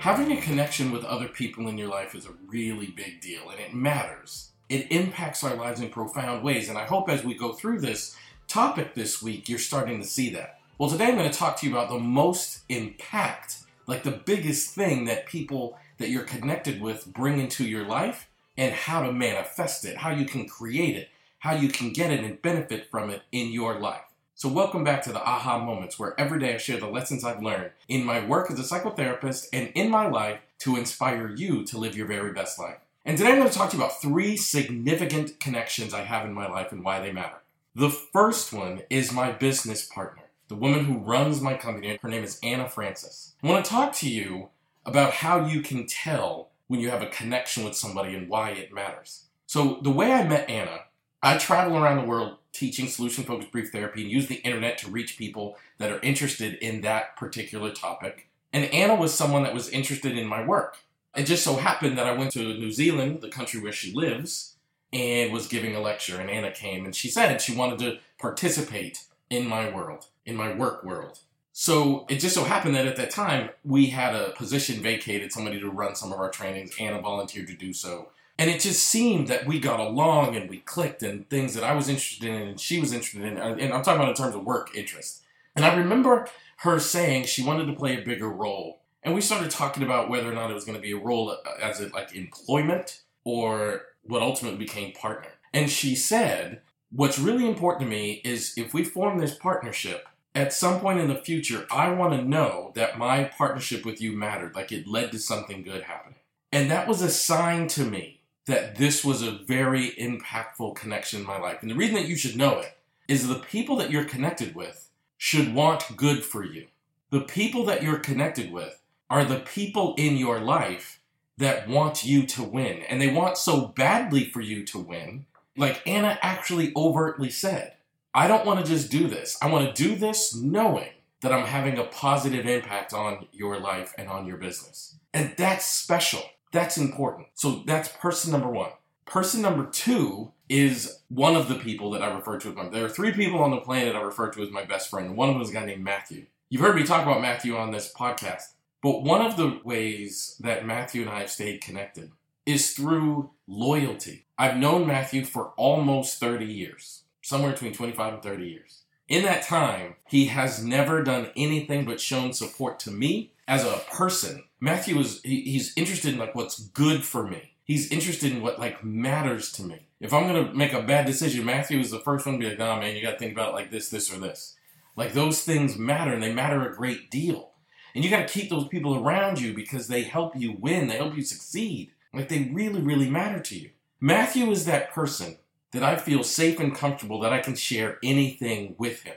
Having a connection with other people in your life is a really big deal and it matters. It impacts our lives in profound ways, and I hope as we go through this topic this week, you're starting to see that. Well, today I'm going to talk to you about the most impact, like the biggest thing that people that you're connected with bring into your life and how to manifest it, how you can create it, how you can get it and benefit from it in your life. So, welcome back to the Aha Moments, where every day I share the lessons I've learned in my work as a psychotherapist and in my life to inspire you to live your very best life. And today I'm going to talk to you about three significant connections I have in my life and why they matter. The first one is my business partner, the woman who runs my company. Her name is Anna Francis. I want to talk to you about how you can tell when you have a connection with somebody and why it matters. So, the way I met Anna, I travel around the world teaching solution focused brief therapy and use the internet to reach people that are interested in that particular topic. And Anna was someone that was interested in my work. It just so happened that I went to New Zealand, the country where she lives, and was giving a lecture. And Anna came and she said she wanted to participate in my world, in my work world. So it just so happened that at that time we had a position vacated, somebody to run some of our trainings. Anna volunteered to do so. And it just seemed that we got along and we clicked and things that I was interested in and she was interested in. Uh, and I'm talking about in terms of work interest. And I remember her saying she wanted to play a bigger role. And we started talking about whether or not it was going to be a role uh, as a, like employment or what ultimately became partner. And she said, What's really important to me is if we form this partnership, at some point in the future, I want to know that my partnership with you mattered, like it led to something good happening. And that was a sign to me that this was a very impactful connection in my life. And the reason that you should know it is the people that you're connected with should want good for you. The people that you're connected with are the people in your life that want you to win. And they want so badly for you to win. Like Anna actually overtly said, I don't want to just do this. I want to do this knowing that I'm having a positive impact on your life and on your business. And that's special. That's important. So that's person number one. Person number two is one of the people that I refer to as my. There are three people on the planet I refer to as my best friend. One of them is a guy named Matthew. You've heard me talk about Matthew on this podcast, but one of the ways that Matthew and I have stayed connected is through loyalty. I've known Matthew for almost 30 years, somewhere between 25 and 30 years. In that time, he has never done anything but shown support to me as a person Matthew is he, he's interested in like what's good for me. He's interested in what like matters to me. If I'm gonna make a bad decision, Matthew is the first one to be like, "Nah, man, you got to think about like this, this, or this." Like those things matter, and they matter a great deal. And you got to keep those people around you because they help you win. They help you succeed. Like they really, really matter to you. Matthew is that person that I feel safe and comfortable that I can share anything with him.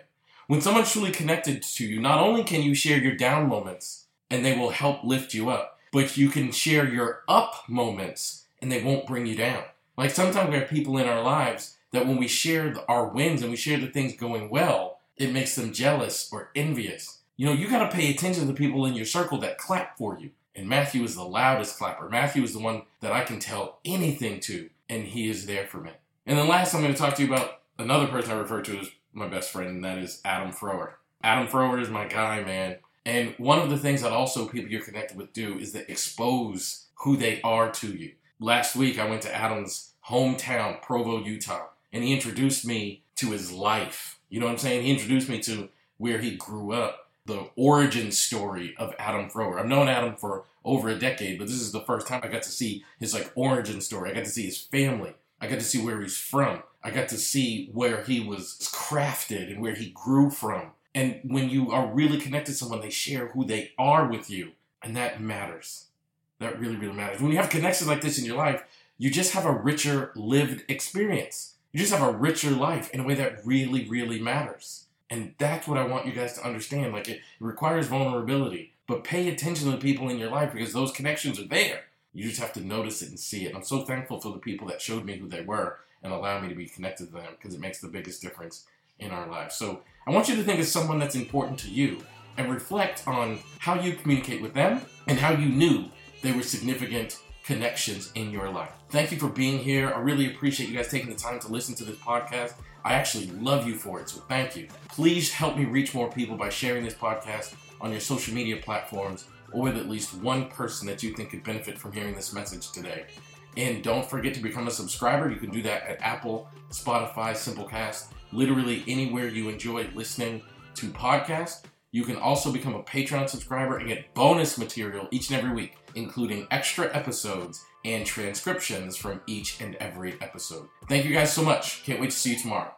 When someone's truly connected to you, not only can you share your down moments, and they will help lift you up. But you can share your up moments and they won't bring you down. Like sometimes we have people in our lives that when we share our wins and we share the things going well, it makes them jealous or envious. You know, you got to pay attention to the people in your circle that clap for you. And Matthew is the loudest clapper. Matthew is the one that I can tell anything to, and he is there for me. And then last, I'm going to talk to you about another person I refer to as my best friend, and that is Adam Froerer. Adam Froerer is my guy, man. And one of the things that also people you're connected with do is they expose who they are to you. Last week, I went to Adam's hometown, Provo, Utah, and he introduced me to his life. You know what I'm saying? He introduced me to where he grew up, the origin story of Adam Froerer. I've known Adam for over a decade, but this is the first time I got to see his like origin story. I got to see his family. I got to see where he's from. I got to see where he was crafted and where he grew from. And when you are really connected to someone, they share who they are with you. And that matters. That really, really matters. When you have connections like this in your life, you just have a richer lived experience. You just have a richer life in a way that really, really matters. And that's what I want you guys to understand. Like it, requires vulnerability, but pay attention to the people in your life because those connections are there. You just have to notice it and see it. And I'm so thankful for the people that showed me who they were and allowed me to be connected to them because it makes the biggest difference in our lives. So I want you to think of someone that's important to you and reflect on how you communicate with them and how you knew they were significant connections in your life. Thank you for being here. I really appreciate you guys taking the time to listen to this podcast. I actually love you for it, so thank you. Please help me reach more people by sharing this podcast on your social media platforms or with at least one person that you think could benefit from hearing this message today. And don't forget to become a subscriber. You can do that at Apple, Spotify, Simplecast, literally anywhere you enjoy listening to podcasts. You can also become a Patreon subscriber and get bonus material each and every week, including extra episodes and transcriptions from each and every episode. Thank you guys so much. Can't wait to see you tomorrow.